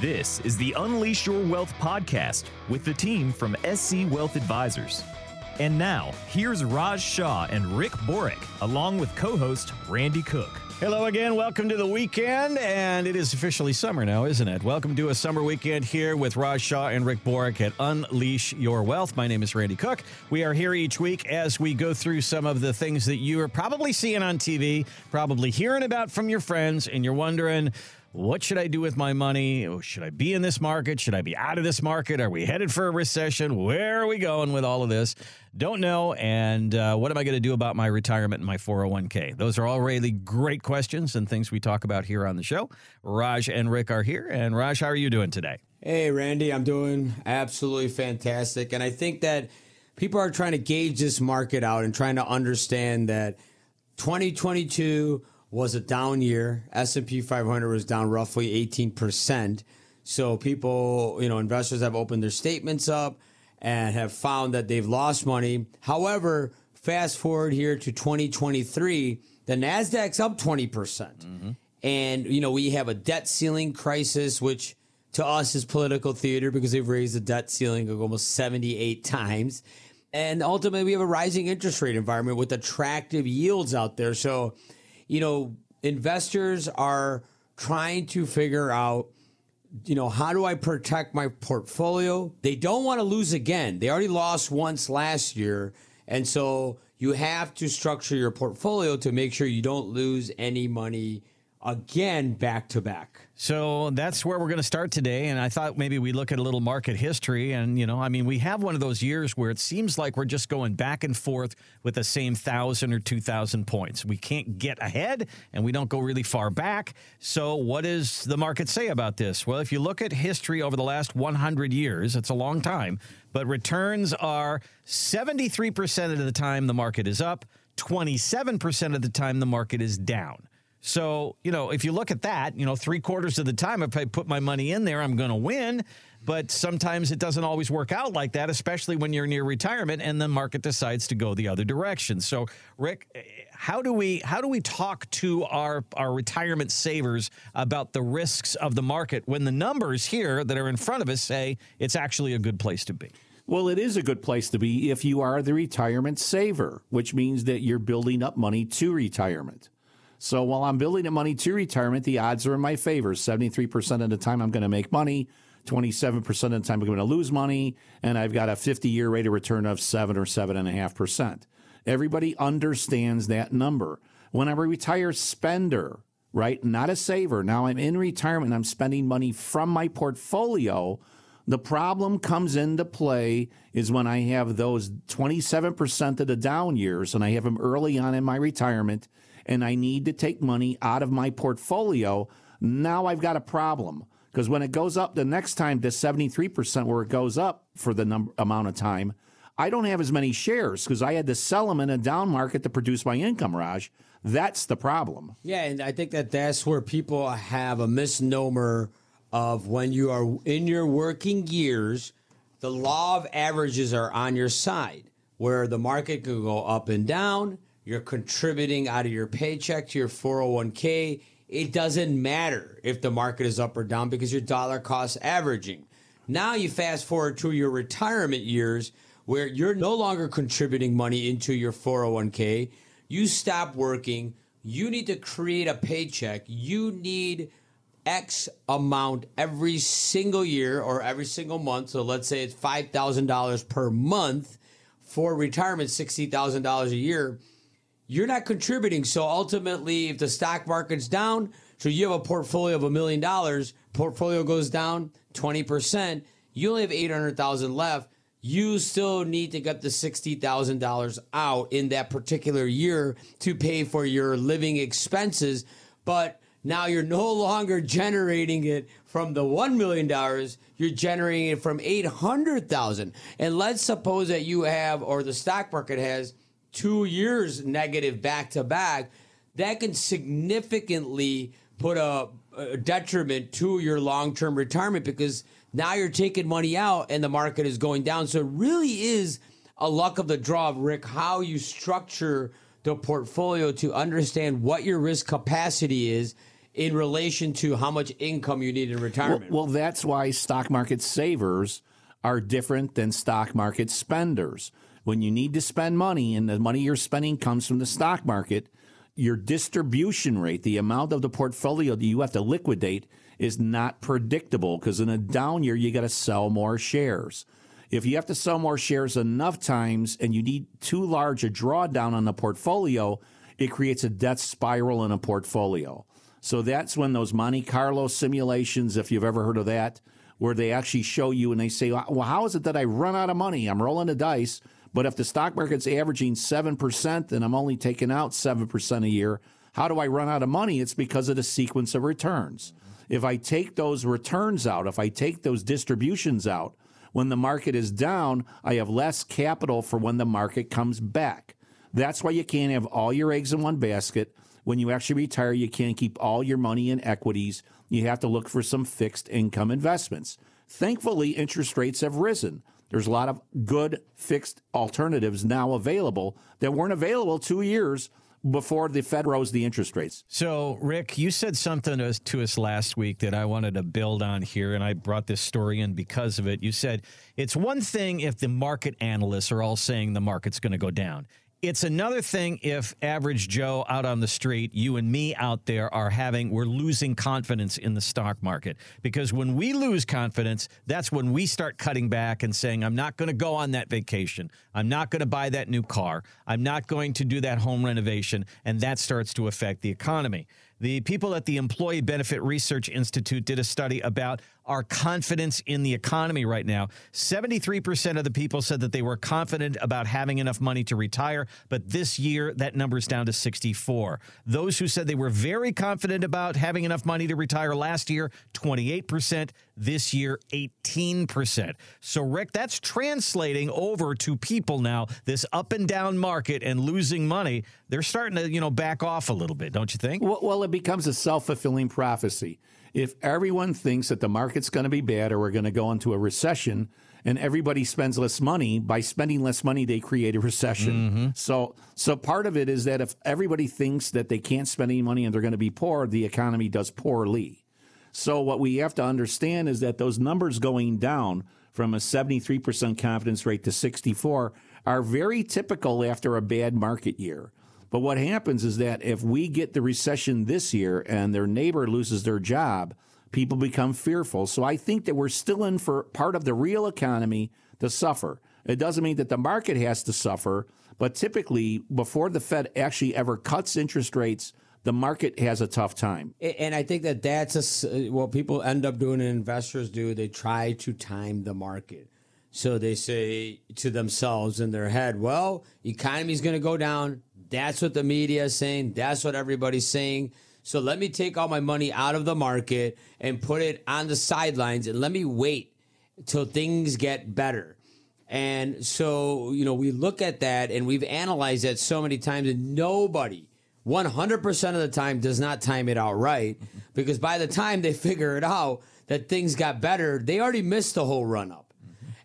This is the Unleash Your Wealth podcast with the team from SC Wealth Advisors. And now, here's Raj Shah and Rick Borick, along with co host Randy Cook. Hello again. Welcome to the weekend. And it is officially summer now, isn't it? Welcome to a summer weekend here with Raj Shah and Rick Borick at Unleash Your Wealth. My name is Randy Cook. We are here each week as we go through some of the things that you are probably seeing on TV, probably hearing about from your friends, and you're wondering, what should I do with my money? Oh, should I be in this market? Should I be out of this market? Are we headed for a recession? Where are we going with all of this? Don't know. And uh, what am I going to do about my retirement and my 401k? Those are all really great questions and things we talk about here on the show. Raj and Rick are here. And Raj, how are you doing today? Hey, Randy, I'm doing absolutely fantastic. And I think that people are trying to gauge this market out and trying to understand that 2022 was a down year. S&P 500 was down roughly 18%. So people, you know, investors have opened their statements up and have found that they've lost money. However, fast forward here to 2023, the Nasdaq's up 20%. percent mm-hmm. And you know, we have a debt ceiling crisis which to us is political theater because they've raised the debt ceiling almost 78 times. And ultimately, we have a rising interest rate environment with attractive yields out there. So, you know, investors are trying to figure out, you know, how do I protect my portfolio? They don't want to lose again. They already lost once last year. And so you have to structure your portfolio to make sure you don't lose any money again back to back. So that's where we're going to start today. And I thought maybe we look at a little market history. And, you know, I mean, we have one of those years where it seems like we're just going back and forth with the same thousand or 2,000 points. We can't get ahead and we don't go really far back. So, what does the market say about this? Well, if you look at history over the last 100 years, it's a long time, but returns are 73% of the time the market is up, 27% of the time the market is down. So, you know, if you look at that, you know, three quarters of the time, if I put my money in there, I'm going to win. But sometimes it doesn't always work out like that, especially when you're near retirement and the market decides to go the other direction. So, Rick, eh, how do we how do we talk to our our retirement savers about the risks of the market when the numbers here that are in front of us say it's actually a good place to be? Well, it is a good place to be if you are the retirement saver, which means that you're building up money to retirement. So while I'm building up money to retirement, the odds are in my favor. 73% of the time I'm going to make money. 27% of the time I'm going to lose money. And I've got a 50 year rate of return of seven or seven and a half percent. Everybody understands that number. When I'm a retired spender, right? Not a saver. Now I'm in retirement. I'm spending money from my portfolio. The problem comes into play is when I have those 27% of the down years and I have them early on in my retirement and I need to take money out of my portfolio, now I've got a problem. Because when it goes up the next time to 73%, where it goes up for the number, amount of time, I don't have as many shares because I had to sell them in a down market to produce my income, Raj. That's the problem. Yeah, and I think that that's where people have a misnomer of when you are in your working years, the law of averages are on your side, where the market could go up and down you're contributing out of your paycheck to your 401k. It doesn't matter if the market is up or down because your dollar cost averaging. Now you fast forward to your retirement years where you're no longer contributing money into your 401k. You stop working. You need to create a paycheck. You need X amount every single year or every single month. So let's say it's $5,000 per month for retirement, $60,000 a year you're not contributing. So ultimately, if the stock market's down, so you have a portfolio of a million dollars, portfolio goes down 20%, you only have 800,000 left. You still need to get the $60,000 out in that particular year to pay for your living expenses. But now you're no longer generating it from the $1 million. You're generating it from 800,000. And let's suppose that you have, or the stock market has two years negative back to back, that can significantly put a, a detriment to your long term retirement because now you're taking money out and the market is going down. So it really is a luck of the draw, Rick, how you structure the portfolio to understand what your risk capacity is in relation to how much income you need in Well, retirement. well, that's why stock market savers are different than stock market spenders. When you need to spend money and the money you're spending comes from the stock market, your distribution rate, the amount of the portfolio that you have to liquidate, is not predictable because in a down year, you got to sell more shares. If you have to sell more shares enough times and you need too large a drawdown on the portfolio, it creates a death spiral in a portfolio. So that's when those Monte Carlo simulations, if you've ever heard of that, where they actually show you and they say, well, how is it that I run out of money? I'm rolling the dice. But if the stock market's averaging 7% and I'm only taking out 7% a year, how do I run out of money? It's because of the sequence of returns. If I take those returns out, if I take those distributions out, when the market is down, I have less capital for when the market comes back. That's why you can't have all your eggs in one basket. When you actually retire, you can't keep all your money in equities. You have to look for some fixed income investments. Thankfully, interest rates have risen. There's a lot of good fixed alternatives now available that weren't available two years before the Fed rose the interest rates. So, Rick, you said something to us, to us last week that I wanted to build on here, and I brought this story in because of it. You said it's one thing if the market analysts are all saying the market's going to go down. It's another thing if average Joe out on the street, you and me out there are having, we're losing confidence in the stock market. Because when we lose confidence, that's when we start cutting back and saying, I'm not going to go on that vacation. I'm not going to buy that new car. I'm not going to do that home renovation. And that starts to affect the economy. The people at the Employee Benefit Research Institute did a study about our confidence in the economy right now. 73% of the people said that they were confident about having enough money to retire, but this year that number is down to 64. Those who said they were very confident about having enough money to retire last year, 28%, this year 18%. So Rick, that's translating over to people now this up and down market and losing money. They're starting to, you know, back off a little bit, don't you think? Well, well it becomes a self fulfilling prophecy. If everyone thinks that the market's going to be bad or we're going to go into a recession, and everybody spends less money, by spending less money, they create a recession. Mm-hmm. So, so part of it is that if everybody thinks that they can't spend any money and they're going to be poor, the economy does poorly. So, what we have to understand is that those numbers going down from a 73% confidence rate to 64 are very typical after a bad market year. But what happens is that if we get the recession this year and their neighbor loses their job, people become fearful. So I think that we're still in for part of the real economy to suffer. It doesn't mean that the market has to suffer, but typically, before the Fed actually ever cuts interest rates, the market has a tough time. And I think that that's a s uh, what people end up doing and investors do. They try to time the market. So they say to themselves in their head, well, economy's going to go down. That's what the media is saying. That's what everybody's saying. So let me take all my money out of the market and put it on the sidelines and let me wait till things get better. And so, you know, we look at that and we've analyzed that so many times and nobody 100% of the time does not time it out right because by the time they figure it out that things got better, they already missed the whole run up.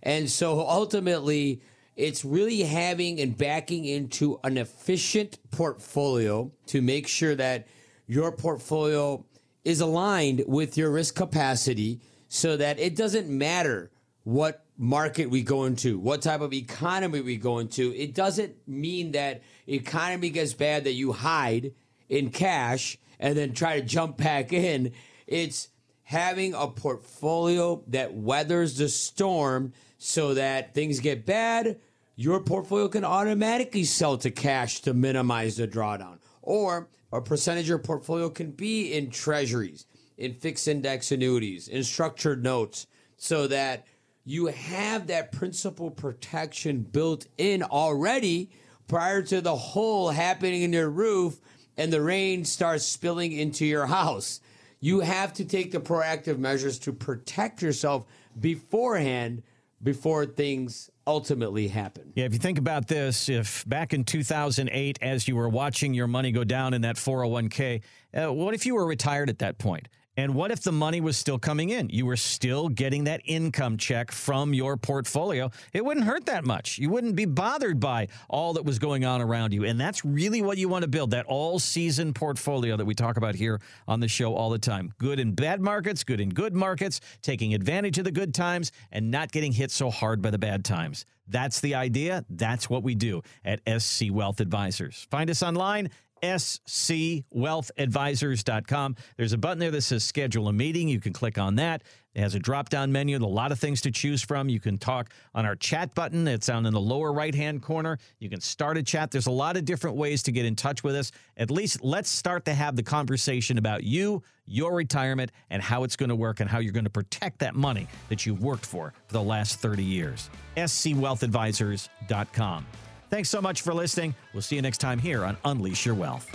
And so ultimately, it's really having and backing into an efficient portfolio to make sure that your portfolio is aligned with your risk capacity so that it doesn't matter what market we go into, what type of economy we go into. It doesn't mean that economy gets bad that you hide in cash and then try to jump back in. It's having a portfolio that weathers the storm so that things get bad, your portfolio can automatically sell to cash to minimize the drawdown. Or a percentage of your portfolio can be in treasuries, in fixed index annuities, in structured notes, so that you have that principal protection built in already prior to the hole happening in your roof and the rain starts spilling into your house. You have to take the proactive measures to protect yourself beforehand before things ultimately happen. Yeah, if you think about this, if back in 2008, as you were watching your money go down in that 401k, uh, what if you were retired at that point? And what if the money was still coming in? You were still getting that income check from your portfolio. It wouldn't hurt that much. You wouldn't be bothered by all that was going on around you. And that's really what you want to build that all season portfolio that we talk about here on the show all the time. Good in bad markets, good in good markets, taking advantage of the good times, and not getting hit so hard by the bad times. That's the idea. That's what we do at SC Wealth Advisors. Find us online scwealthadvisors.com. There's a button there that says schedule a meeting. You can click on that. It has a drop down menu, a lot of things to choose from. You can talk on our chat button. It's down in the lower right hand corner. You can start a chat. There's a lot of different ways to get in touch with us. At least let's start to have the conversation about you, your retirement, and how it's going to work and how you're going to protect that money that you've worked for for the last 30 years. scwealthadvisors.com. Thanks so much for listening. We'll see you next time here on Unleash Your Wealth.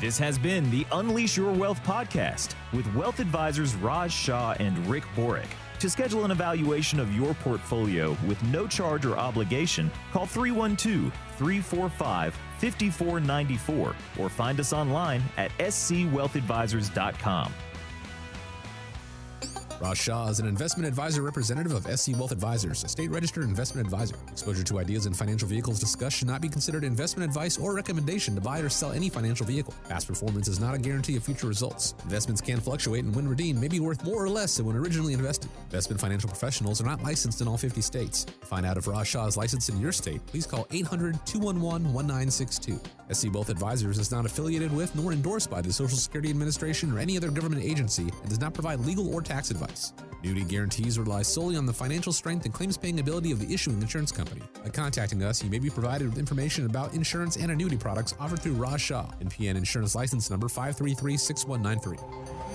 This has been the Unleash Your Wealth podcast with wealth advisors Raj Shah and Rick Borick. To schedule an evaluation of your portfolio with no charge or obligation, call 312 345 5494 or find us online at scwealthadvisors.com. Raj Shah is an investment advisor representative of SC Wealth Advisors, a state registered investment advisor. Exposure to ideas and financial vehicles discussed should not be considered investment advice or recommendation to buy or sell any financial vehicle. Past performance is not a guarantee of future results. Investments can fluctuate and when redeemed may be worth more or less than when originally invested. Investment financial professionals are not licensed in all 50 states. To find out if Raj Shah is licensed in your state, please call 800 211 1962. SC Wealth Advisors is not affiliated with nor endorsed by the Social Security Administration or any other government agency and does not provide legal or tax advice advice. Annuity guarantees rely solely on the financial strength and claims paying ability of the issuing insurance company. By contacting us, you may be provided with information about insurance and annuity products offered through Raj Shah, NPN Insurance License Number 5336193.